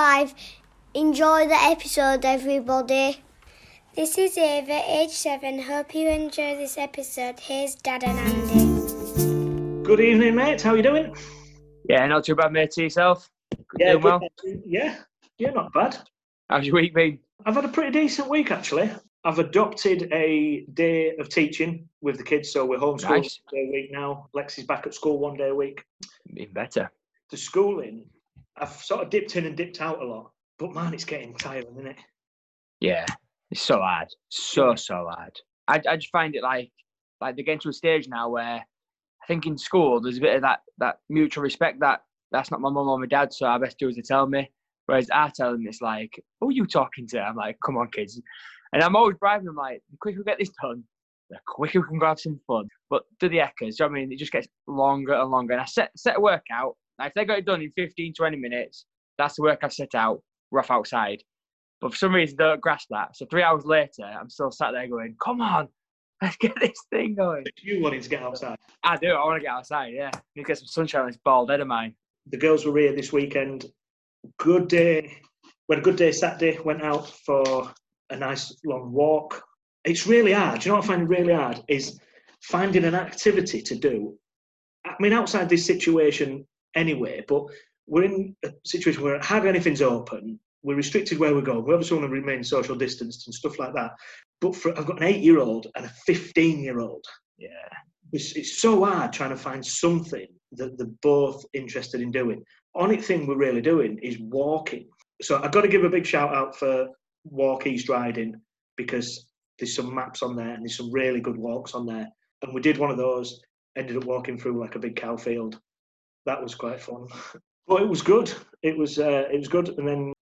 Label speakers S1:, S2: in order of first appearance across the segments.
S1: five. Enjoy the episode, everybody. This is Ava, age seven. Hope you enjoy this episode. Here's Dad and Andy.
S2: Good evening, mates. How are you doing?
S3: Yeah, not too bad, mate. To yourself?
S2: Yeah,
S3: Doing
S2: good,
S3: well.
S2: thank you. yeah, yeah, not bad.
S3: How's your week been?
S2: I've had a pretty decent week actually. I've adopted a day of teaching with the kids, so we're homeschooling
S3: Nice.
S2: day a week now. Lexi's back at school one day a week.
S3: Been better.
S2: The schooling, I've sort of dipped in and dipped out a lot, but man, it's getting tiring, isn't it?
S3: Yeah, it's so hard, so so hard. I I just find it like like they're getting to a stage now where I think in school there's a bit of that that mutual respect that that's not my mum or my dad, so I best do as they tell me. Whereas I tell them it's like, who are you talking to? I'm like, come on, kids. And I'm always bribing them like, the quicker we get this done, the quicker we can go have some fun. But do the echoes, do you know I mean? It just gets longer and longer. And I set set a workout. Like if they got it done in 15, 20 minutes, that's the work I've set out, rough outside. But for some reason, they don't grasp that. So three hours later, I'm still sat there going, come on, let's get this thing going.
S2: You wanting to get outside?
S3: I do. I want to get outside. Yeah, need to get some sunshine on this bald head of mine.
S2: The girls were here this weekend. Good day. We had a good day Saturday. Went out for a nice long walk. It's really hard. Do you know what I find really hard is finding an activity to do. I mean, outside this situation anyway, but we're in a situation where hardly anything's open. We're restricted where we go. We obviously want to remain social distanced and stuff like that. But for, I've got an eight-year-old and a fifteen-year-old.
S3: Yeah.
S2: It's, it's so hard trying to find something that they're both interested in doing. Only thing we're really doing is walking. So I've got to give a big shout out for Walk East Riding because there's some maps on there and there's some really good walks on there. And we did one of those, ended up walking through like a big cow field. That was quite fun. But it was good. It was uh, it was good. And then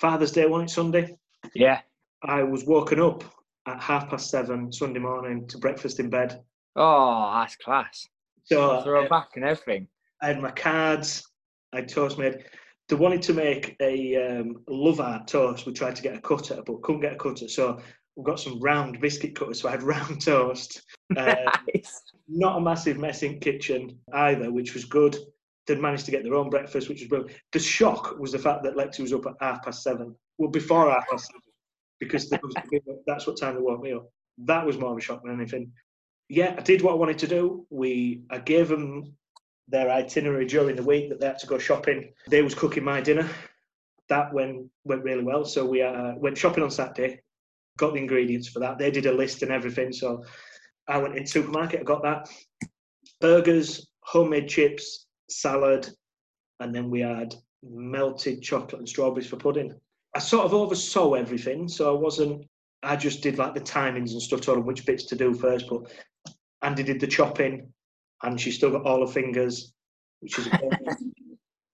S2: Father's Day, wasn't it Sunday?
S3: Yeah.
S2: I was woken up at half past seven Sunday morning to breakfast in bed.
S3: Oh, that's class.
S2: So
S3: Throw
S2: uh,
S3: back and everything.
S2: I had my cards. I had toast made. They wanted to make a um, love art toast. We tried to get a cutter, but couldn't get a cutter. So we've got some round biscuit cutters. So I had round toast. Uh,
S3: Nice.
S2: not a massive mess in kitchen either, which was good. They'd managed to get their own breakfast, which was brilliant. The shock was the fact that Lexi was up at half past seven. Well, before half past seven, because that's what time they woke me up. That was more of a shock than anything. Yeah, I did what I wanted to do. We, I gave them their itinerary during the week that they had to go shopping. They was cooking my dinner. That went went really well. So we uh, went shopping on Saturday, got the ingredients for that. They did a list and everything. So I went in supermarket, I got that. Burgers, homemade chips, salad, and then we had melted chocolate and strawberries for pudding. I sort of oversaw everything, so I wasn't. I just did like the timings and stuff, told them which bits to do first. But Andy did the chopping, and she still got all her fingers, which is.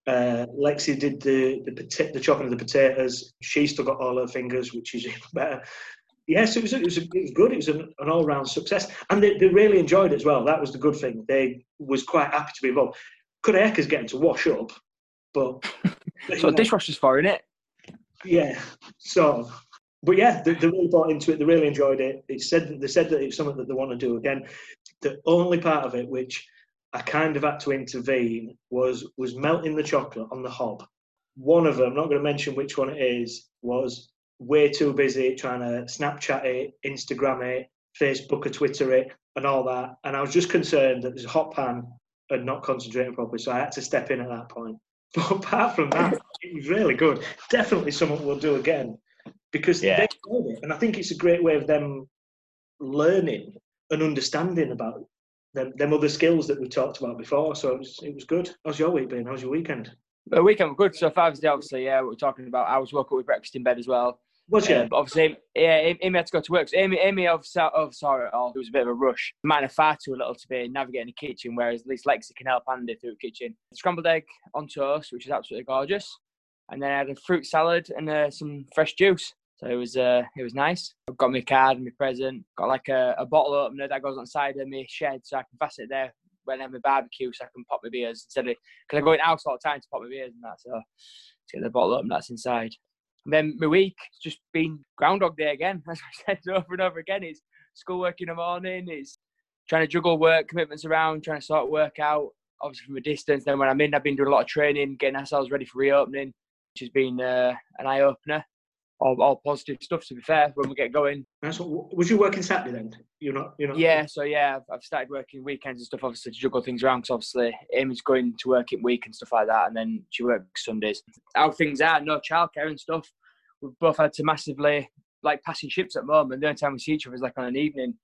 S2: Uh, Lexi did the the, pota- the chopping of the potatoes. She still got all her fingers, which is even better. Yes, it was it was, it was good. It was an, an all round success, and they, they really enjoyed it as well. That was the good thing. They was quite happy to be involved. Kudaeka's getting to wash up, but
S3: So dishwasher's for, it?
S2: yeah, So. But yeah, they, they really bought into it. They really enjoyed it. It said they said that it's something that they want to do again. The only part of it which I kind of had to intervene was was melting the chocolate on the hob. One of them, I'm not going to mention which one it is, was way too busy trying to Snapchat it, Instagram it, Facebook or Twitter it, and all that. And I was just concerned that there's a hot pan and not concentrating properly, so I had to step in at that point. But apart from that, it was really good. Definitely something we'll do again because
S3: Yeah.
S2: they enjoyed it, and I think it's a great way of them learning and understanding about them, them other skills that we talked about before. So it was, it was good. How's your week been? How's your weekend?
S3: The weekend good. So Father's Day, obviously, yeah, we were talking about. I was woke up with breakfast in bed as well.
S2: Was you?
S3: but obviously, yeah, Amy- had to go to work. So Amy, Amy oversaw, oversaw it all. It was a bit of a rush. Mine are far too little to be navigating the kitchen, whereas at least Lexi can help Andy through the kitchen. Scrambled egg on toast, which is absolutely gorgeous, and then I had a fruit salad and uh, some fresh juice. So it was uh, it was nice. I've got my card and my present. Got like a, a bottle opener that goes on the side of my shed, so I can pass it there when I have my barbecue, so I can pop my beers instead of because I go in the house all the time to pop my beers and that. So to get the bottle opener that's inside. And then my week just been Groundhog Day again, as I said over and over again. It's schoolwork in the morning, it's trying to juggle work commitments around, trying to sort work out, obviously from a distance. Then when I'm in, I've been doing a lot of training, getting ourselves ready for reopening. which has been uh, an eye opener. All, all positive stuff. To be fair, when we get going.
S2: That's what, was you working Saturday then? You're not. You're not.
S3: Yeah. So yeah, I've, I've started working weekends and stuff. Obviously to juggle things around. Because obviously Amy's going to work in week and stuff like that, and then she works Sundays. How things are, no childcare and stuff. We've both had to massively like passing ships at the moment. The only time we see each other is like on an evening.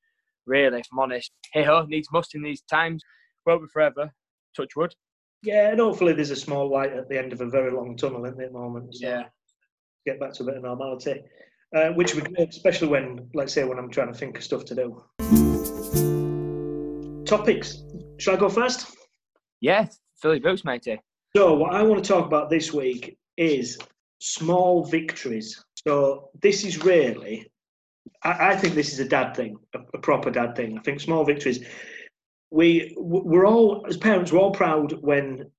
S3: Really, if I'm honest. Hey ho, needs must in these times. Won't be forever. Touch wood.
S2: Yeah, and hopefully there's a small light at the end of a very long tunnel at the moment. So
S3: Yeah.
S2: Get back to a bit of normality, uh, which would be great, especially when, let's say, when I'm trying to think of stuff to do. Topics. Shall I go first?
S3: Yeah, Philly boots, matey.
S2: So, what I want to talk about this week is small victories. So, this is really, I, I think this is a dad thing, a, a proper dad thing. I think small victories. We we're all as parents, we're all proud when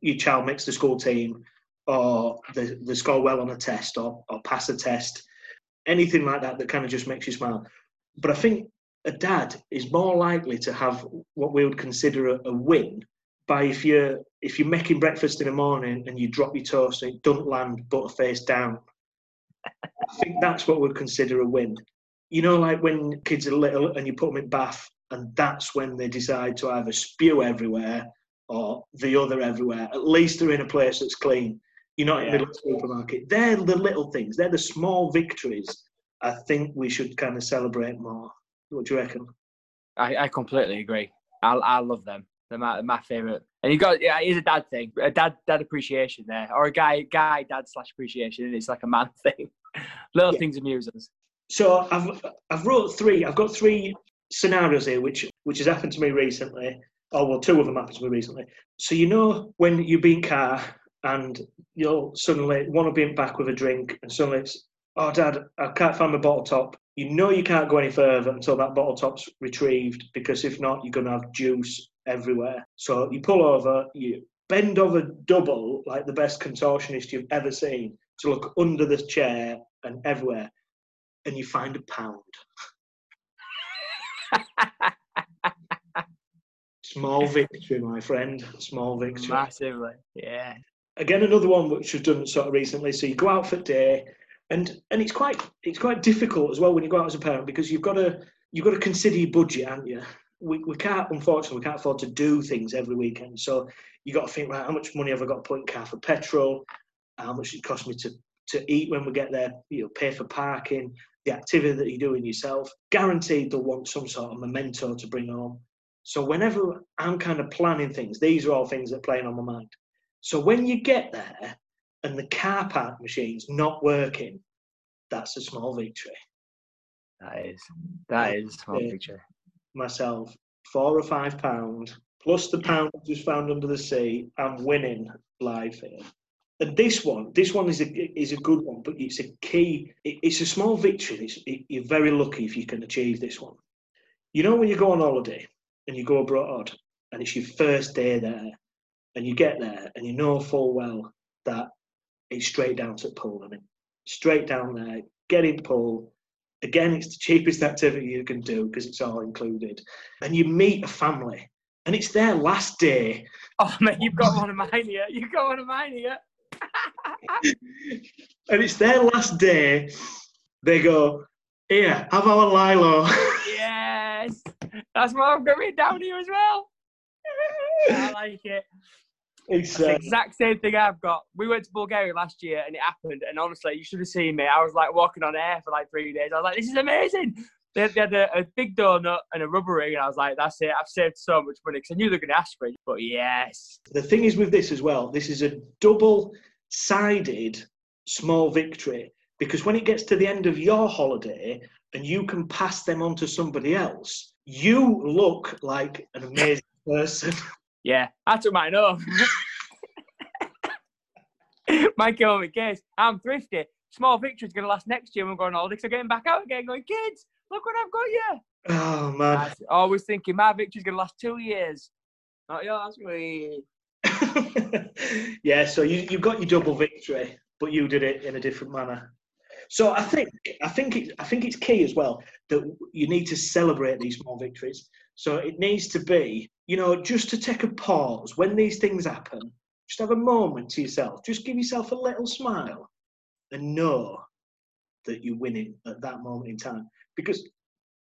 S2: your child makes the school team, or they, they score well on a test, or or pass a test, anything like that that kind of just makes you smile. But I think a dad is more likely to have what we would consider a, a win by if you're if you're making breakfast in the morning and you drop your toast and it doesn't land butter face down. I think that's what we'd consider a win. You know, like when kids are little and you put them in bath, and that's when they decide to either spew everywhere or the other everywhere. At least they're in a place that's clean. You're not in the middle of the supermarket. They're the little things. They're the small victories. I think we should kind of celebrate more. What do you reckon?
S3: I, I completely agree. I, I love them. They're my, my favourite. And you got yeah, it's a dad thing, a dad dad appreciation there, or a guy guy dad slash appreciation. It's like a man thing. Little
S2: Yeah.
S3: things amuse us.
S2: So I've I've wrote three. I've got three scenarios here, which which has happened to me recently. Oh well, two of them happened to me recently. So you know when you be in car and you'll suddenly want to be back with a drink, and suddenly it's oh dad, I can't find my bottle top. You know you can't go any further until that bottle top's retrieved because if not, you're gonna have juice everywhere. So you pull over, you bend over double like the best contortionist you've ever seen to look under the chair and everywhere and you find a pound. Small victory, my friend. Small victory.
S3: Massively, yeah.
S2: Again, another one which was done sort of recently. So you go out for day, and and it's quite it's quite difficult as well when you go out as a parent because you've got to you've got to consider your budget, haven't you? We, we can't unfortunately we can't afford to do things every weekend. So you got to think right, how much money have I got to put in car for petrol? How much it costs me to to eat when we get there? You know, pay for parking, the activity that you're doing yourself. Guaranteed they'll want some sort of memento to bring home. So whenever I'm kind of planning things, these are all things that are playing on my mind. So when you get there and the car park machine's not working, that's a small victory.
S3: That is that is a small picture.
S2: Myself, four or five pound plus the pound I just found under the sea. I'm winning live here. And this one, this one is a is a good one, but it's a key. It, it's a small victory. It's, it, you're very lucky if you can achieve this one. You know when you go on holiday and you go abroad and it's your first day there, and you get there and you know full well that it's straight down to the pool. I mean, straight down there, get in pool. Again, it's the cheapest activity you can do because it's all included. And you meet a family, and it's their last day.
S3: Oh man, you've got one of mine here. You've got one of mine here.
S2: and it's their last day. They go, Here, have our Lilo.
S3: Yes, that's what I've got written down here as well. I like it.
S2: It's,
S3: That's the
S2: uh,
S3: exact same thing I've got. We went to Bulgaria last year and it happened. And honestly, you should have seen me. I was like walking on air for like three days. I was like, this is amazing. They had, they had a, a big donut and a rubber ring. And I was like, that's it. I've saved so much money because I knew they were going to ask for it. But yes.
S2: the thing is with this as well, this is a double sided small victory because when it gets to the end of your holiday and you can pass them on to somebody else, you look like an amazing person.
S3: Yeah, I took mine home. mine came home case. I'm thrifty. Small victory's going to last next year when we're going on holiday. So getting back out again going, kids, look what I've got you.
S2: Oh man.
S3: I was always thinking my victory's going to last two years. Not yours. Wee.
S2: yeah, so you you got your double victory, but you did it in a different manner. So I think I think it, I think it's key as well that you need to celebrate these small victories. So it needs to be, you know, just to take a pause when these things happen Just have a moment to yourself. Just give yourself a little smile and know that you're winning at that moment in time. Because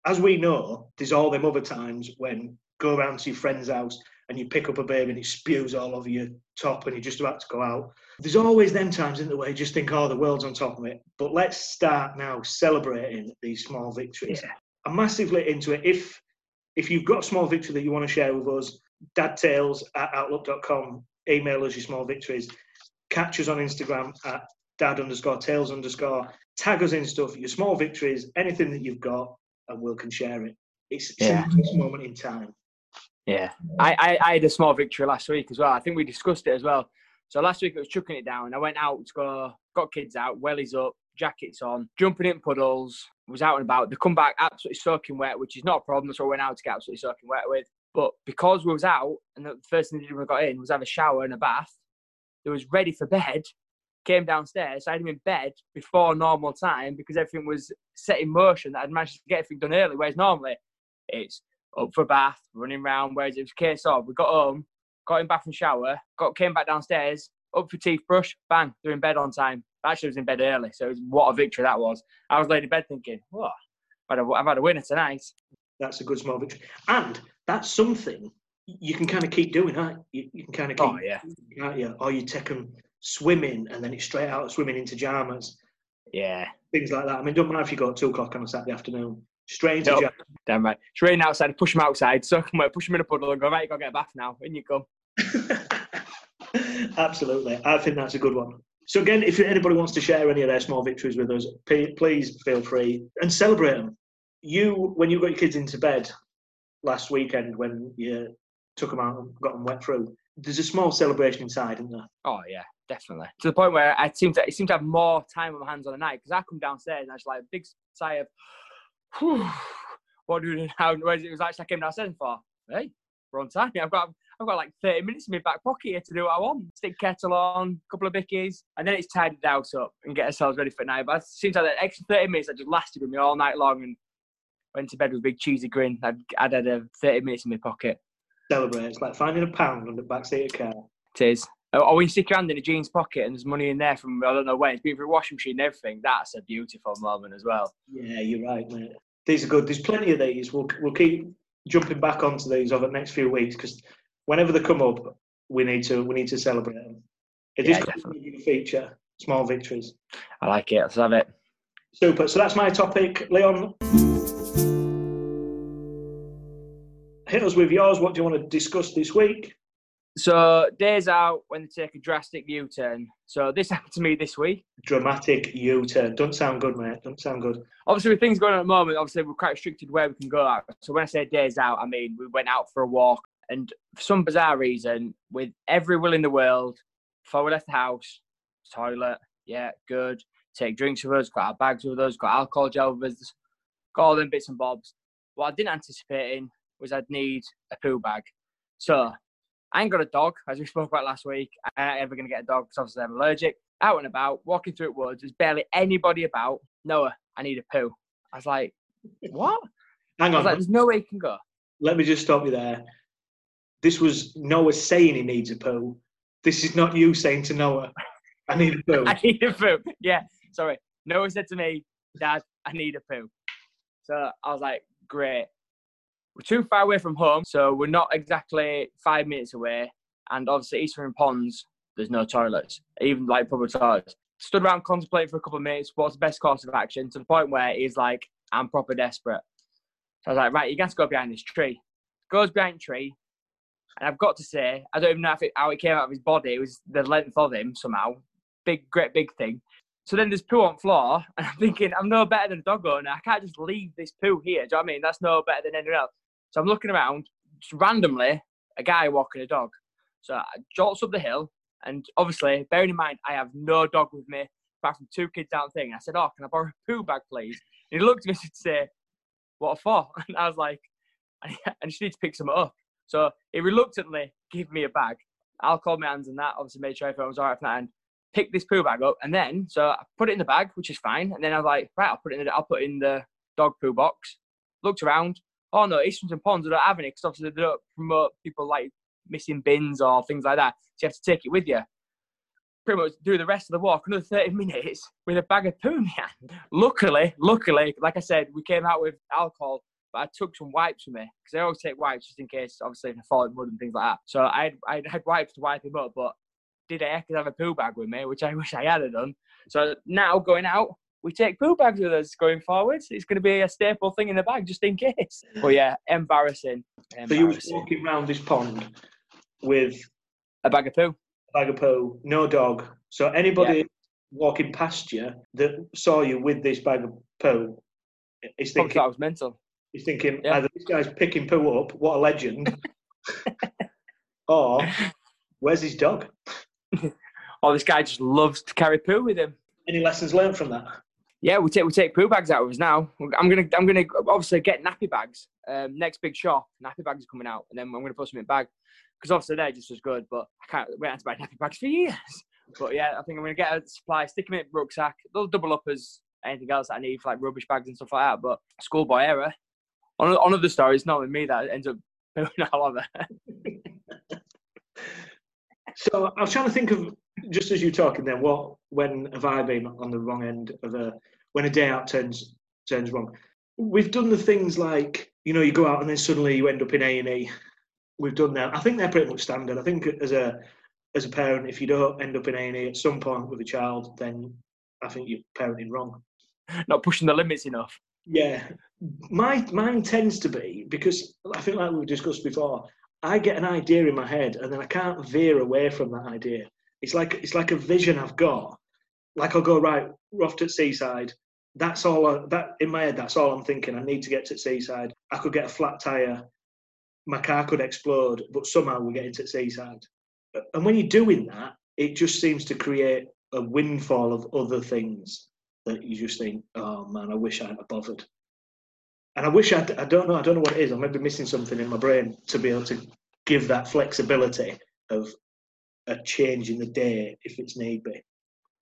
S2: as we know, there's all them other times when go around to your friend's house and you pick up a baby and it spews all over your top and you're just about to go out. There's always them times in the way you just think, oh, the world's on top of it. But let's start now celebrating these small victories.
S3: Yeah.
S2: I'm massively into it. If if you've got a small victory that you want to share with us, dadtales at outlook.com, email us your small victories. Catch us on Instagram at dad underscore tails underscore. Tag us in stuff, your small victories, anything that you've got, and we can share it. It's, it's
S3: Yeah.
S2: this moment in time.
S3: Yeah, I, I, I had a small victory last week as well. I think we discussed it as well. So last week it was chucking it down. I went out to go, got kids out, wellies up, jackets on, jumping in puddles, was out and about. They come back absolutely soaking wet, which is not a problem. So I went out to get absolutely soaking wet with. But because we was out, and the first thing they did when got in was have a shower and a bath, they was ready for bed, came downstairs. I had him in bed before normal time because everything was set in motion that I'd managed to get everything done early. Whereas normally it's up for a bath, running around. Whereas it was case of we got home, got in bath and shower, got came back downstairs, up for teeth brush, bang, they're in bed on time. Actually, I was in bed early, so was, what a victory that was. I was laying in bed thinking, what? I've had a, I've had a winner tonight.
S2: That's a good small victory. And that's something you can kind of keep doing, huh? You, you can kind of oh, keep,
S3: Oh yeah,
S2: can't you? Or you take them swimming and then it's straight out swimming into jammers,
S3: yeah,
S2: things like that. I mean, don't matter if you go at two o'clock on a Saturday afternoon, straight into
S3: Nope.
S2: jam.
S3: damn right. It's raining outside. Push them outside, soak them wet, push them in a puddle, and go right. You got to get a bath now. In you come.
S2: Absolutely. I think that's a good one. So, again, if anybody wants to share any of their small victories with us, please feel free and celebrate them. You, when you got your kids into bed last weekend, when you took them out and got them wet through, there's a small celebration inside, isn't there?
S3: Oh yeah, definitely. To the point where I seem to I seem to have more time on my hands on the night because I come downstairs and I was like a big sigh of, Whew, what do we do now? It was actually I came downstairs and thought, hey, we're on time. I've got I've got like 30 minutes in my back pocket here to do what I want. Stick kettle on, couple of bickies, and then it's tidied house up and get ourselves ready for night. But it seems like that extra 30 minutes that just lasted with me all night long and went to bed with a big cheesy grin. I'd, I'd had a 30 minutes in my pocket.
S2: Celebrate. It's like finding a pound under the back seat of a car.
S3: It is. Or or when you stick your hand in a jeans pocket and there's money in there from I don't know where, it's been for a washing machine and everything. That's a beautiful moment as well.
S2: Yeah, you're right, mate. These are good. There's plenty of these. We'll we'll keep jumping back onto these over the next few weeks because whenever they come up, we need to we need to celebrate them. It is
S3: Yeah,
S2: to a feature. Small victories.
S3: I like it. Let's have it.
S2: Super. So that's my topic, Leon. Hit us with yours. What do you want to discuss this week?
S3: So days out when they take a drastic U-turn. So this happened to me this week.
S2: Dramatic U-turn. Don't sound good, mate. Don't sound good.
S3: Obviously, with things going on at the moment, obviously we're quite restricted where we can go out. So when I say days out, I mean we went out for a walk, and for some bizarre reason, with every will in the world, before we left the house, toilet, yeah, good. Take drinks with us, got our bags with us, got alcohol gel with us, got all them bits and bobs. What I didn't anticipate in was I'd need a poo bag. So I ain't got a dog, as we spoke about last week. I ain't ever going to get a dog because obviously I'm allergic. Out and about, walking through woods, there's barely anybody about. Noah, I need a poo. I was like, what?
S2: Hang
S3: I was
S2: on.
S3: like, there's no way you can go.
S2: Let me just stop you there. This was Noah saying he needs a poo. This is not you saying to Noah, I need a poo.
S3: I need a poo. Yeah, sorry. Noah said to me, Dad, I need a poo. So I was like, great. We're too far away from home, so we're not exactly five minutes away. And obviously, Eastern Ponds, there's no toilets, even like public toilets. Stood around contemplating for a couple of minutes what's the best course of action to the point where he's like, I'm proper desperate. So I was like, right, you got to go behind this tree. Goes behind the tree, and I've got to say, I don't even know it, how it came out of his body. It was the length of him somehow. Big, great big thing. So then there's poo on floor, and I'm thinking, I'm no better than a dog owner. I can't just leave this poo here. Do you know what I mean? That's no better than anyone else. So I'm looking around, just randomly, a guy walking a dog. So I jolts up the hill, and obviously, bearing in mind, I have no dog with me, apart from two kids down the thing. I said, Oh, can I borrow a poo bag, please? And he looked at me and said, What for? And I was like, I just need to pick some up. So he reluctantly gave me a bag. I'll call my hands and that, obviously made sure everything was all right from that end. Picked this poo bag up and then so I put it in the bag, which is fine. And then I was like, right, I'll put it in the I'll put in the dog poo box. Looked around. Oh no, Eastern Ponds don't have any because obviously they don't promote people like missing bins or things like that. So you have to take it with you. Pretty much do the rest of the walk another 30 minutes with a bag of poo in hand. Luckily, luckily, like I said, we came out with alcohol, but I took some wipes with me because I always take wipes just in case, obviously, if I fall in mud and things like that. So I had, I had wipes to wipe him up, but did I have a poo bag with me, which I wish I had done. So now going out, we take poo bags with us going forward. It's going to be a staple thing in the bag just in case. But yeah, embarrassing. embarrassing.
S2: So you were walking around this pond with
S3: a bag of poo.
S2: A bag of poo, no dog. So anybody yeah. walking past you that saw you with this bag of poo is thinking
S3: that was mental.
S2: He's thinking yeah. either this guy's picking poo up, what a legend, or where's his dog?
S3: or this guy just loves to carry poo with him.
S2: Any lessons learned from that?
S3: Yeah, we take we take poo bags out of us now. I'm gonna I'm gonna obviously get nappy bags. Um, next big shop, nappy bags are coming out, and then I'm gonna put some in bag because obviously they're just as good. But I can't wait to buy nappy bags for years. But yeah, I think I'm gonna get a supply, stick them in rucksack. They'll double up as anything else I need for like rubbish bags and stuff like that. But schoolboy error. On on other stories, not with me that ends up over.
S2: so I was trying to think of just as you're talking then, what when have I been on the wrong end of a when a day out turns turns wrong? We've done the things like you know you go out and then suddenly you end up in A and E. We've done that. I think they're pretty much standard. I think as a as a parent, if you don't end up in A and E at some point with a child, then I think you're parenting wrong.
S3: Not pushing the limits enough.
S2: Yeah, my mine tends to be because I think like we discussed before. I get an idea in my head and then I can't veer away from that idea. It's like it's like a vision I've got. Like I'll go right, we're off to Seaside. That's all. I, that in my head, that's all I'm thinking. I need to get to Seaside. I could get a flat tire. My car could explode, but somehow we're getting to Seaside. And when you're doing that, it just seems to create a windfall of other things that you just think, oh um, man, I wish I hadn't bothered. And I wish I'd, I don't know, I don't know what it is. I may be missing something in my brain to be able to give that flexibility of a change in the day if it's need be.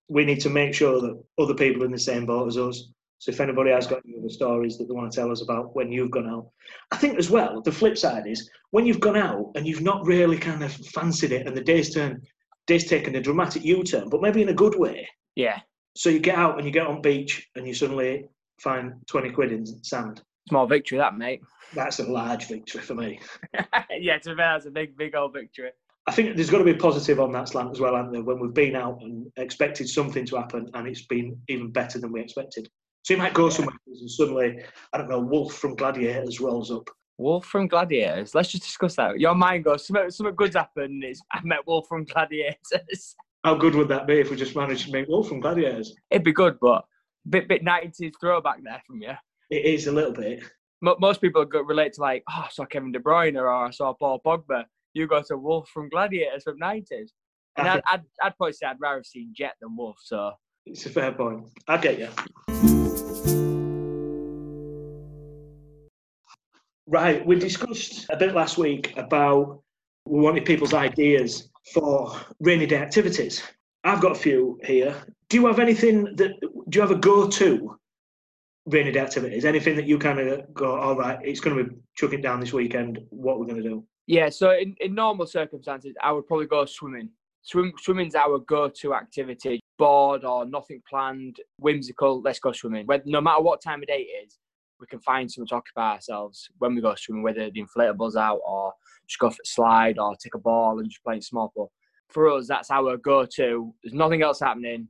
S2: We need to make sure that other people are in the same boat as us. So if anybody has got any other stories that they want to tell us about when you've gone out, I think as well the flip side is when you've gone out and you've not really kind of fancied it, and the day's turn, day's taken a dramatic U-turn, but maybe in a good way.
S3: Yeah.
S2: So you get out and you get on beach and you suddenly find twenty quid in sand.
S3: Small victory, that mate.
S2: That's a large victory for me.
S3: yeah, to be that's a big, big old victory.
S2: I think there's got to be a positive on that slant as well, there? When we've been out and expected something to happen, and it's been even better than we expected. So you might go somewhere and suddenly, I don't know, Wolf from Gladiators rolls up.
S3: Wolf from Gladiators. Let's just discuss that. Your mind goes, something, something good's happened. It's, I met Wolf from Gladiators.
S2: How good would that be if we just managed to make Wolf from Gladiators?
S3: It'd be good, but bit bit 90s throwback there from you.
S2: It is a little bit.
S3: Most people relate to like, oh, I saw Kevin De Bruyne or I saw Paul Pogba you got a Wolf from Gladiators from 90s. And I'd, I'd, I'd, probably say I'd rather have seen Jet than Wolf, so.
S2: It's a fair point. I get you. Right, we discussed a bit last week about we wanted people's ideas for rainy day activities. I've got a few here. Do you have anything that, do you have a go to rainy day activities? Anything that you kind of go, all right, it's going to be chucking down this weekend, what we're going to do?
S3: Yeah, so in, in normal circumstances, I would probably go swimming. Swim, swimming's our go-to activity. Bored or nothing planned, whimsical. Let's go swimming. No matter what time of day it is, we can find something to occupy ourselves when we go swimming. Whether the inflatables out or just go for a slide or take a ball and just play small pool. For us, that's our go-to. There's nothing else happening.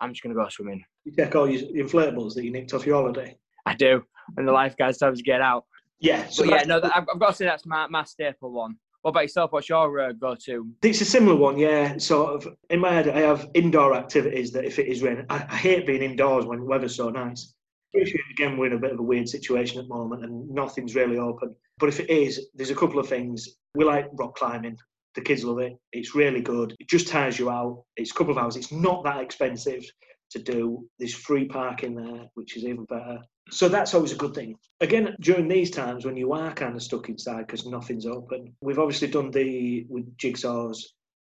S3: I'm just gonna go swimming.
S2: You take all your inflatables that you nicked off your holiday.
S3: I do, and the lifeguards tell us to get out.
S2: Yeah.
S3: So yeah, no, I've, I've, got to say that's my, my staple one. What about yourself? What's your uh, go-to?
S2: It's a similar one, yeah. Sort of in my head, I have indoor activities that if it is raining, I, I hate being indoors when the weather's so nice. Appreciate again we're in a bit of a weird situation at the moment and nothing's really open. But if it is, there's a couple of things. We like rock climbing. The kids love it. It's really good. It just tires you out. It's a couple of hours. It's not that expensive to do. There's free parking there, which is even better. So that's always a good thing. Again, during these times when you are kind of stuck inside because nothing's open, we've obviously done the with jigsaws,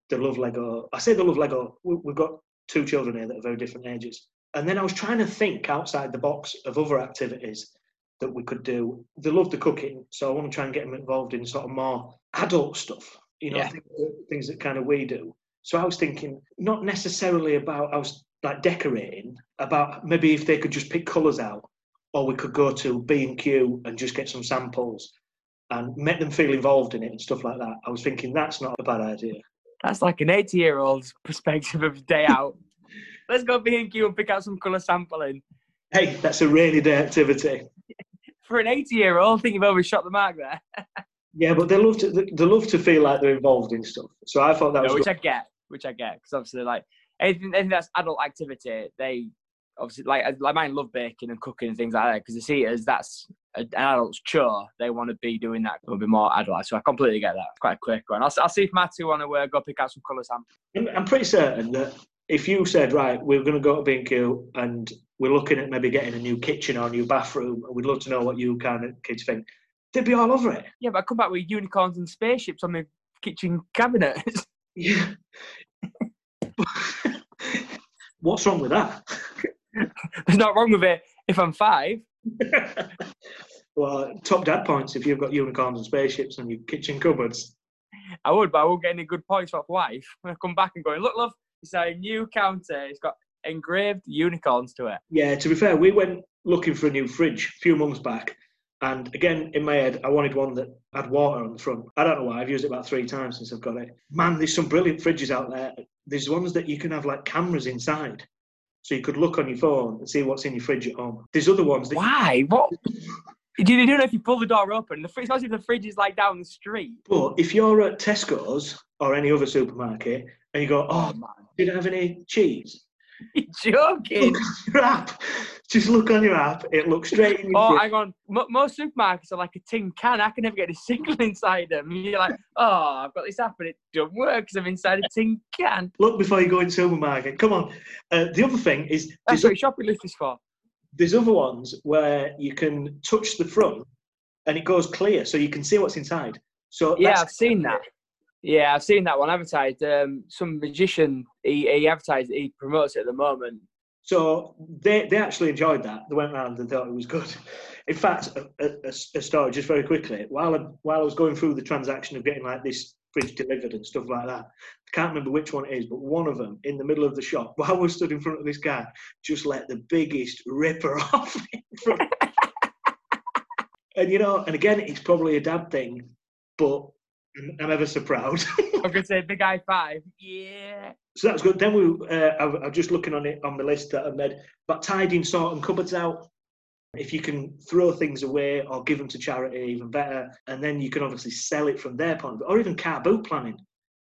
S2: the love Lego. I say the love Lego. We've got two children here that are very different ages, and then I was trying to think outside the box of other activities that we could do. They love the cooking, so I want to try and get them involved in sort of more adult stuff. you know,
S3: Yeah.
S2: things, that, things that kind of we do. So I was thinking, not necessarily about, I was like decorating, about maybe if they could just pick colours out, or we could go to B&Q and just get some samples and make them feel involved in it and stuff like that. I was thinking that's not a bad idea.
S3: That's like an 80 year old's perspective of day out. Let's go B&Q and pick out some colour sampling.
S2: Hey, that's a rainy day activity.
S3: For an 80 year old, I think you've overshot the mark there.
S2: Yeah, but they love to they love to feel like they're involved in stuff. So I thought that
S3: No,
S2: was
S3: which
S2: good.
S3: I get, which I get, because obviously, like anything, anything that's adult activity, they obviously like like mine love baking and cooking and things like that because they see it as that's an adult's chore. They want to be doing that a bit more adult. So I completely get that. It's quite a quick one. I'll, I'll see if Matthew want to uh, go pick out some colour samples.
S2: I'm, I'm pretty certain that if you said right, we're going to go to B&Q and we're looking at maybe getting a new kitchen or a new bathroom, and we'd love to know what you kind of kids think, they'd be all over it.
S3: Yeah, but I come back with unicorns and spaceships on the kitchen cabinet.
S2: Yeah. What's wrong with that?
S3: There's not wrong with it if I'm five.
S2: well, top dad points if you've got unicorns and spaceships on your kitchen cupboards.
S3: I would, but I won't get any good points off wife. When I come back and going, look, love, it's a new counter. It's got engraved unicorns to it.
S2: Yeah, to be fair, we went looking for a new fridge a few months back. And again, in my head, I wanted one that had water on the front. I don't know why. I've used it about three times since I've got it. Man, there's some brilliant fridges out there. There's ones that you can have like cameras inside. So you could look on your phone and see what's in your fridge at home. There's other ones that
S3: Why? What? You you don't know if you pull the door open. The fridge, especially if the fridge is like down the street.
S2: But if you're at Tesco's or any other supermarket and you go, oh, oh
S3: man,
S2: did I have any cheese?
S3: you're joking.
S2: Look on your app. Just look on your app. It looks straight in your
S3: Oh,
S2: fridge.
S3: hang on. Mo most supermarkets are like a tin can. I can never get a signal inside them. You're like, oh, I've got this app and it doesn't work because I'm inside a tin can.
S2: Look before you go in the supermarket. Come on. Uh, the other thing is
S3: That's
S2: there's,
S3: what your shopping list is for.
S2: there's other ones where you can touch the front and it goes clear so you can see what's inside. So
S3: Yeah,
S2: that's-
S3: I've seen that. Yeah, I've seen that one advertised. Um, some magician, he, he advertised, he promotes it at the moment.
S2: So they, they actually enjoyed that. They went around and thought it was good. In fact, a, a- a- a story just very quickly. While I, while I was going through the transaction of getting like this fridge delivered and stuff like that, I can't remember which one it is, but one of them in the middle of the shop, while we stood in front of this guy, just let the biggest ripper off. and you know, and again, it's probably a dad thing, but I'm, I'm ever so proud.
S3: I'm gonna say big high five. Yeah.
S2: So that's good. Then we, uh, I, I'm just looking on it on the list that I made. But tidying, sorting cupboards out. If you can throw things away or give them to charity, even better. And then you can obviously sell it from their point of view, or even car boot planning.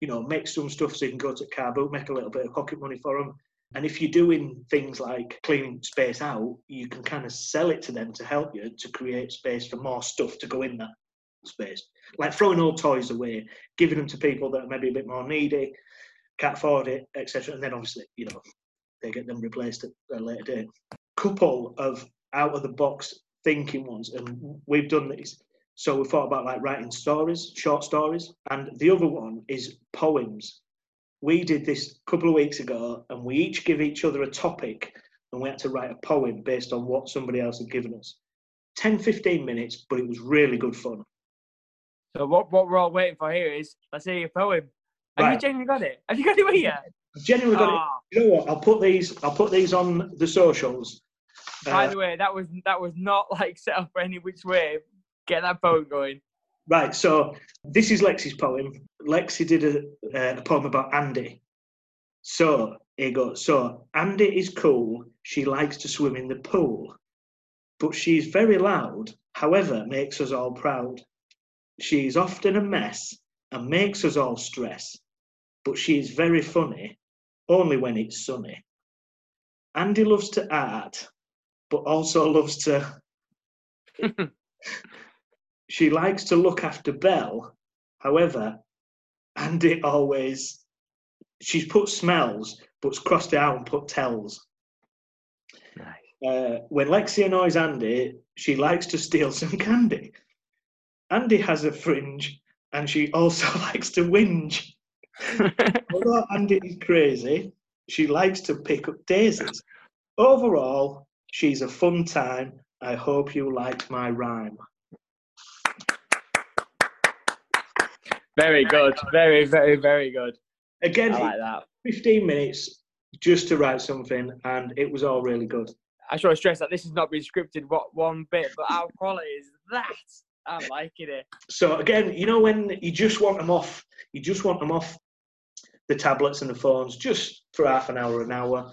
S2: You know, make some stuff so you can go to car boot, make a little bit of pocket money for them. And if you're doing things like cleaning space out, you can kind of sell it to them to help you to create space for more stuff to go in that space. Like throwing old toys away, giving them to people that are maybe a bit more needy, can't afford it, etc. And then obviously, you know, they get them replaced at a later date. Couple of out of the box thinking ones, and we've done these. So we thought about like writing stories, short stories, and the other one is poems. We did this a couple of weeks ago, and we each give each other a topic, and we had to write a poem based on what somebody else had given us. 10, 15 minutes, but it was really good fun.
S3: So what what we're all waiting for here is let's hear your poem. Have you genuinely got it? Have you got it with you?
S2: Genuinely got it.
S3: Ah,
S2: You know what? I'll put these. I'll put these on the socials.
S3: by
S2: Uh,
S3: the way, that was that was not like set up for any which way. Get that poem going.
S2: Right, so this is Lexi's poem. Lexi did a, uh, a poem about Andy. So here goes. So Andy is cool. She likes to swim in the pool, but she's very loud. However, makes us all proud. She's often a mess and makes us all stress, but she's very funny, only when it's sunny. Andy loves to art, but also loves to she likes to look after Belle. However, Andy always she's put smells, but's crossed it out and put tells. Uh, when Lexi annoys Andy, she likes to steal some candy. Andy has a fringe, and she also likes to whinge. Although Andy is crazy, she likes to pick up daisies. Overall, she's a fun time. I hope you liked my rhyme.
S3: Very good. Very, very, very good.
S2: Again,
S3: I like that.
S2: 15 minutes just to write something, and it was all really good.
S3: I should stress that this has not been scripted what one bit, but our quality is that. I'm liking it.
S2: So again, you know when you just want them off, you just want them off the tablets and the phones just for half an hour, an hour.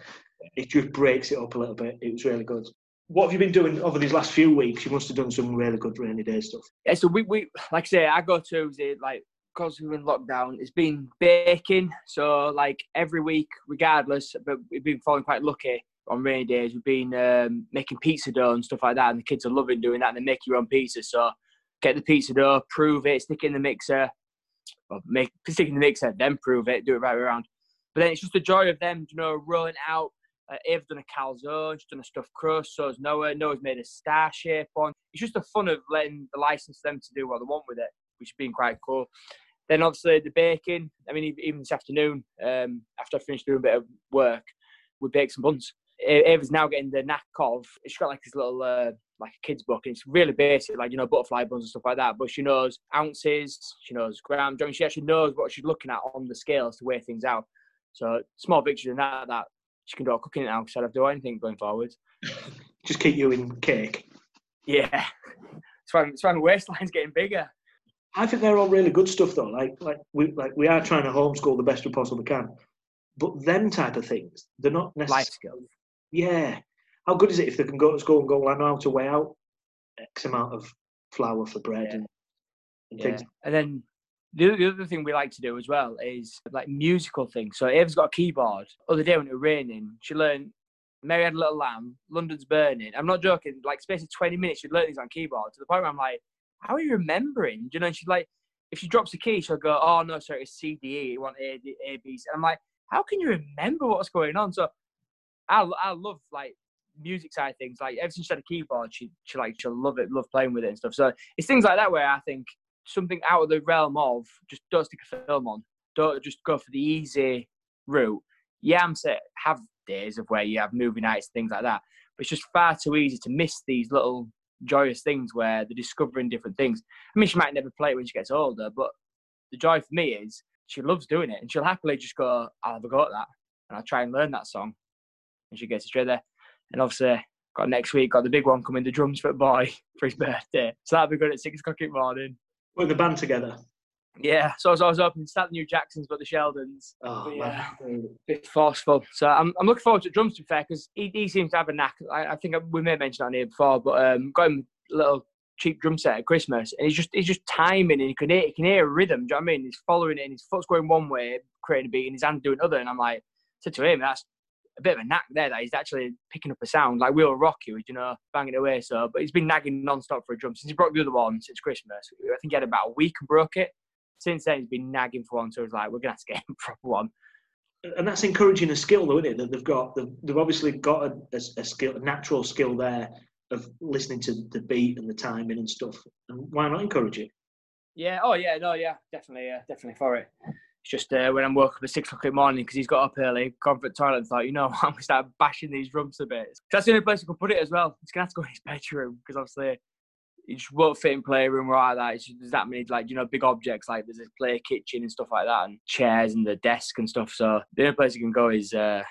S2: It just breaks it up a little bit. It was really good. What have you been doing over these last few weeks? You must have done some really good rainy day stuff.
S3: Yeah, so we, we like I say, I go to the like because we're in lockdown, it's been baking. So like every week, regardless, but we've been feeling quite lucky on rainy days. We've been um, making pizza dough and stuff like that, and the kids are loving doing that. And they make your own pizza. So get the pizza dough, prove it, stick it in the mixer, or make stick in the mixer, then prove it, do it right around. But then it's just the joy of them, you know, rolling out. Uh, done a calzone, she's done a stuffed crust, so has Noah. Noah's made a star shape one. It's just the fun of letting the license them to do what they want with it, which has been quite cool. Then obviously the baking. I mean, even this afternoon, um, after I finished doing a bit of work, we baked some buns. Ava's now getting the knack of. It. She's got like this little uh, like a kid's book, and it's really basic, like you know butterfly buns and stuff like that. But she knows ounces, she knows grams. I mean, she actually knows what she's looking at on the scales to weigh things out. So small victories in that that she can do all cooking now instead of do anything going forward.
S2: Just keep you in cake.
S3: Yeah, it's why it's why my waistline's getting bigger.
S2: I think they're all really good stuff though. Like like we like we are trying to homeschool the best we possibly can. But them type of things, they're not necessarily
S3: Life skills.
S2: Yeah. How good is it if they can go to school and go, well, I know how to weigh out X amount of flour for bread
S3: Yeah.
S2: and, and
S3: Yeah.
S2: things.
S3: And then the, the other thing we like to do as well is like musical things. So Ava's got a keyboard. Other day when it was raining, she learned Mary Had a Little Lamb, London's Burning. I'm not joking. Like space of 20 minutes, she'd learn these on keyboard to the point where I'm like, how are you remembering? Do you know? And she's like, if she drops a key, she'll go, oh no, sorry, it's C D E. You want A D A B C. I'm like, how can you remember what's going on? So I I love like music side things. Like ever since she had a keyboard, she she like she'll love it, love playing with it and stuff. So it's things like that where I think something out of the realm of just don't stick a film on. Don't just go for the easy route. Yeah, I'm saying have days of where you have movie nights, things like that. But it's just far too easy to miss these little joyous things where they're discovering different things. I mean, she might never play it when she gets older, but the joy for me is she loves doing it and she'll happily just go, oh, I'll have a go at that and I'll try and learn that song. And she gets there. And obviously, got next week, got the big one coming, the drums for boy for his birthday. So that'll be good at six o'clock in the morning.
S2: Put the band together.
S3: Yeah, so I was, I was hoping to start the new Jacksons, but the Sheldons.
S2: Oh,
S3: But
S2: man.
S3: yeah, bit forceful. So I'm, I'm looking forward to drums to be fair because he, he seems to have a knack. I, I think we may have mentioned that on here before, but um, got him a little cheap drum set at Christmas, and he's just he's just timing, and he can hear he can hear a rhythm. Do you know what I mean? He's following it, and his foot's going one way, creating a beat, and his hand doing other. And I'm like, said to him, that's a bit of a knack there that he's actually picking up a sound like we'll rock you, you know, banging away. So, but he's been nagging non-stop for a drum since he broke the other one since Christmas. I think he had about a week and broke it. Since then, he's been nagging for one. So I was like, we're gonna have to get him a proper one.
S2: And that's encouraging a skill, though, isn't it? That they've got, they've, they've obviously got a, a, a skill, a natural skill there of listening to the beat and the timing and stuff. And why not encourage it?
S3: Yeah. Oh, yeah. No. Yeah. Definitely. Yeah. Definitely for it. It's just uh, when I'm woke up at six o'clock in the morning because he's got up early, gone for the toilet, and thought, you know, I'm gonna start bashing these drums a bit. 'Cause That's the only place I can put it as well. He's gonna have to go in his bedroom because obviously it just won't fit in playroom or like that. It's just, there's that many like you know big objects like there's a play kitchen and stuff like that, and chairs and the desk and stuff. So the only place he can go is uh,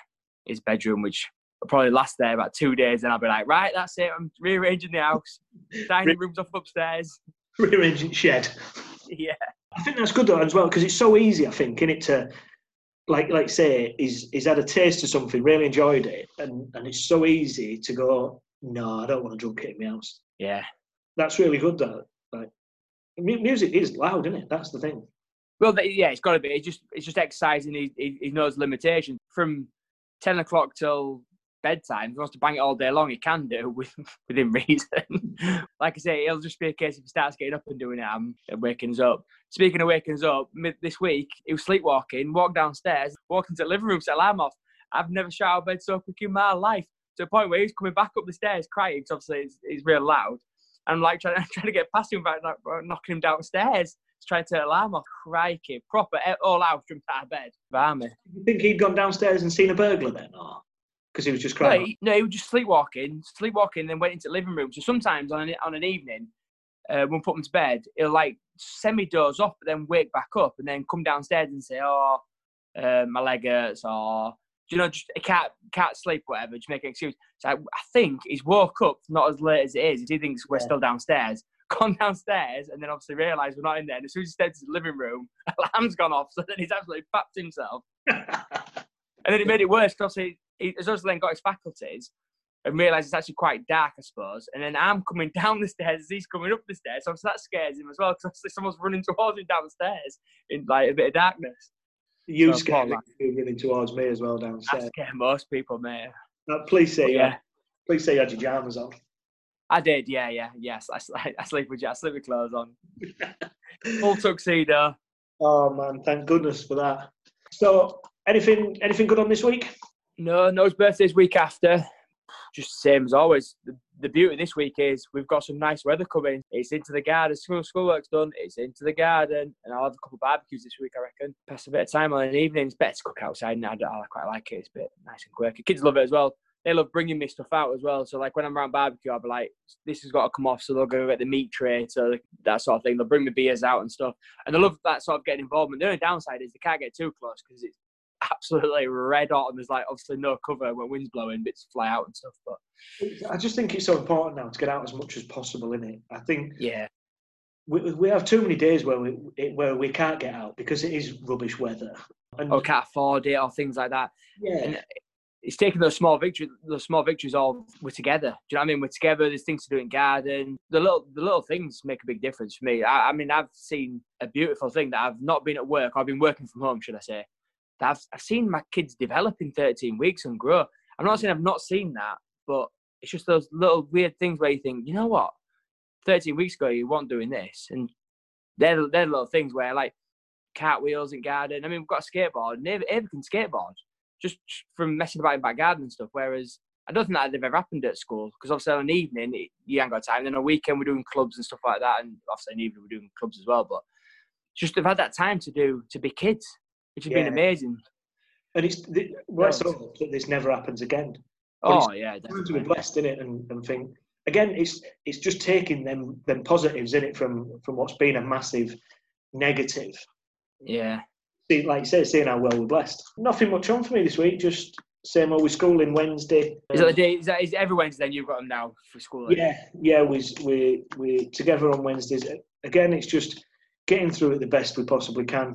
S3: his bedroom, which will probably last there about two days. And I'll be like, right, that's it. I'm rearranging the house. Dining room's off upstairs.
S2: Rearranging shed.
S3: yeah.
S2: I think that's good though as well because it's so easy. I think in it to, like, like say, he's he's had a taste of something, really enjoyed it, and and it's so easy to go, no, I don't want to drum it in my house.
S3: Yeah.
S2: That's really good. Though, like, music is loud, isn't it? That's the thing.
S3: Well, yeah, it's got to be. It's just it's just exercising. He, he, he knows limitations from ten o'clock till bedtime. If he wants to bang it all day long, he can do with, within reason. like I say, it'll just be a case if he starts getting up and doing it and waking us up. Speaking of waking us up, this week he was sleepwalking, walked downstairs, walked into the living room, set alarm off. I've never shot out of bed so quick in my life. To the point where he's coming back up the stairs crying because obviously it's, it's real loud. And I'm like trying, trying to get past him like, knocking him downstairs. Trying to alarm off. Crikey. Proper eh, all out, from of bed. Barmy.
S2: You think he'd gone downstairs and seen a burglar then, or because he was just
S3: No, he, no, he was just sleepwalking, sleepwalking, then went into the living room. So sometimes on an, on an evening, uh, when we put him to bed, he'll like semi doze off, but then wake back up and then come downstairs and say, "Oh, uh, my leg hurts," or you know, just can't can't sleep, whatever. Just make an excuse. So I, I think he's woke up not as late as it is. He thinks we're
S2: Yeah.
S3: still downstairs. Gone downstairs and then obviously realised we're not in there. And as soon as he steps to the living room, alarm's gone off. So then he's absolutely fapped himself. And then it made it worse because he, he has also then got his faculties and realised it's actually quite dark, I suppose. And then I'm coming down the stairs as he's coming up the stairs. So that scares him as well because someone's running towards him downstairs in like a bit of darkness.
S2: you
S3: So,
S2: scared me running towards me as well
S3: That
S2: downstairs.
S3: scares most people, mate.
S2: Uh, please say
S3: But yeah.
S2: please say you had your jammers on.
S3: I did, yeah, yeah, yes. I, sl- I sleep with I sleep with clothes on, full tuxedo.
S2: Oh man, thank goodness for that. So, anything anything good on this week?
S3: No, no, his birthday's week after. Just same as always. The, the beauty this week is we've got some nice weather coming. It's into the garden. School schoolwork's done. It's into the garden, and I'll have a couple of barbecues this week. I reckon. Pass a bit of time on an evening. It's better to cook outside, and I, quite like it. It's a bit nice and quirky. Kids love it as well. They love bringing me stuff out as well. So like when I'm around barbecue, I'll be like, "This has got to come off." So they'll go get the meat tray, so that sort of thing. They'll bring the beers out and stuff, and they love that sort of getting involvement. The only downside is they can't get too close because it's absolutely red hot and there's like obviously no cover when wind's blowing, bits fly out and stuff. But
S2: I just think it's so important now to get out as much as possible in it. I think
S3: yeah,
S2: we, we have too many days where we it- where we can't get out because it is rubbish weather. And
S3: or can't afford it or things like that.
S2: yeah,
S3: And it's taking those small victories. Those small victories all we're together. Do you know what I mean? We're together. There's things to do in garden. The little the little things make a big difference for me. I, I mean, I've seen a beautiful thing that I've not been at work. I've been working from home, should I say? That I've I've seen my kids develop in 13 weeks and grow. I'm not mm. saying I've not seen that, but it's just those little weird things where you think, you know what? 13 weeks ago you weren't doing this, and they're they're little things where like cartwheels and garden. I mean, we've got a skateboard, and Ava, Ava can skateboard just from messing about in back garden and stuff. Whereas I don't think that would have ever happened at school because obviously on an evening it, you ain't got time. Then on a weekend we're doing clubs and stuff like that, and obviously on an evening we're doing clubs as well. But just have had that time to do to be kids, which has been
S2: Yeah.
S3: amazing.
S2: and it's the, well, let's oh. that this never happens again. Oh, but
S3: Oh yeah,
S2: Time to be blessed in it and, and think again. It's it's just taking them them positives in it from from what's been a massive negative.
S3: Yeah,
S2: See, like you say, seeing how well we're blessed. Nothing much on for me this week. Just same old. We schooling Wednesday.
S3: is that the day? Is that is every Wednesday? Then you've got them now for school.
S2: Yeah, yeah, we we we together on Wednesdays. Again, it's just getting through it the best we possibly can.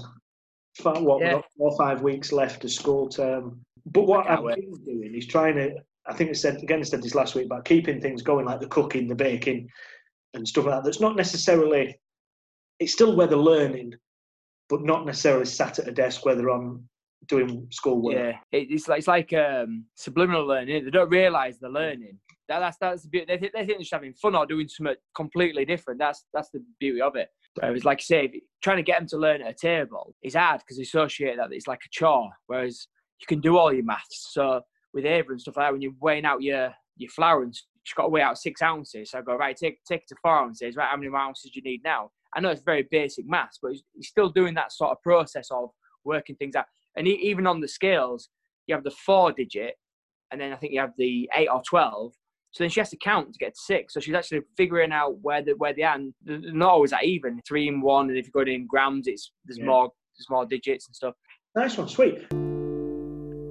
S2: Fi- What
S3: Yeah.
S2: four or five weeks left of school term. But what I'm
S3: eh?
S2: doing is trying to. I think I said again. I said this last week about keeping things going, like the cooking, the baking, and stuff like that. That's not necessarily. It's still where they're learning, but not necessarily sat at a desk where they're on doing schoolwork.
S3: Yeah, it's like it's like um, subliminal learning. They don't realise they're learning. That, that's that's the beauty. They, think- they think they're just having fun or doing something completely different. That's that's the beauty of it. Whereas, like I say, trying to get them to learn at a table is hard because they associate that it's like a chore. Whereas you can do all your maths. So with Ava and stuff like that, when you're weighing out your your flour and she's got to weigh out six ounces. So I go right, take take it to four ounces. Right, how many ounces do you need now? I know it's very basic maths, but he's still doing that sort of process of working things out. And e- even on the scales, you have the four digit, and then I think you have the eight or twelve. So then she has to count to get to six. So she's actually figuring out where the where they are. And not always that even. Three and one, and if you're going in grams, it's there's
S2: Yeah.
S3: more there's more digits and stuff.
S2: Nice one, sweet.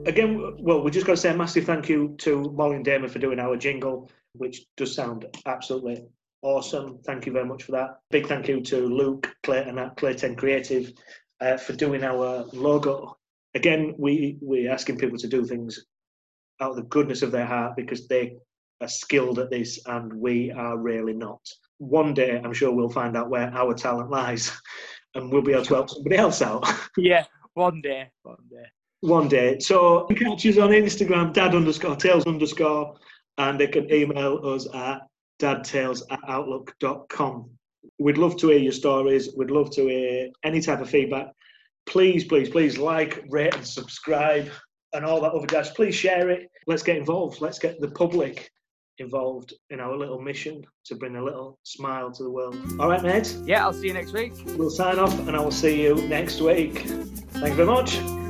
S2: Again, well, we just got to say a massive thank you to Molly and Damon for doing our jingle, which does sound absolutely awesome. Thank you very much for that. Big thank you to Luke Clayton at Clayton Creative uh, for doing our logo. Again, we we're asking people to do things out of the goodness of their heart because they are skilled at this, and we are really not. One day, I'm sure we'll find out where our talent lies, and we'll be able to help somebody else out.
S3: Yeah, one day, one day.
S2: one day. So you can catch us on Instagram, dad underscore tails underscore, and they can email us at dadtails at outlook.com. We'd love to hear your stories. We'd love to hear any type of feedback. Please, please, please like, rate, and subscribe, and all that other jazz. Please share it. Let's get involved. Let's get the public involved in our little mission to bring a little smile to the world. All right, mate.
S3: Yeah, I'll see you next week.
S2: We'll sign off, and I will see you next week. Thank you very much.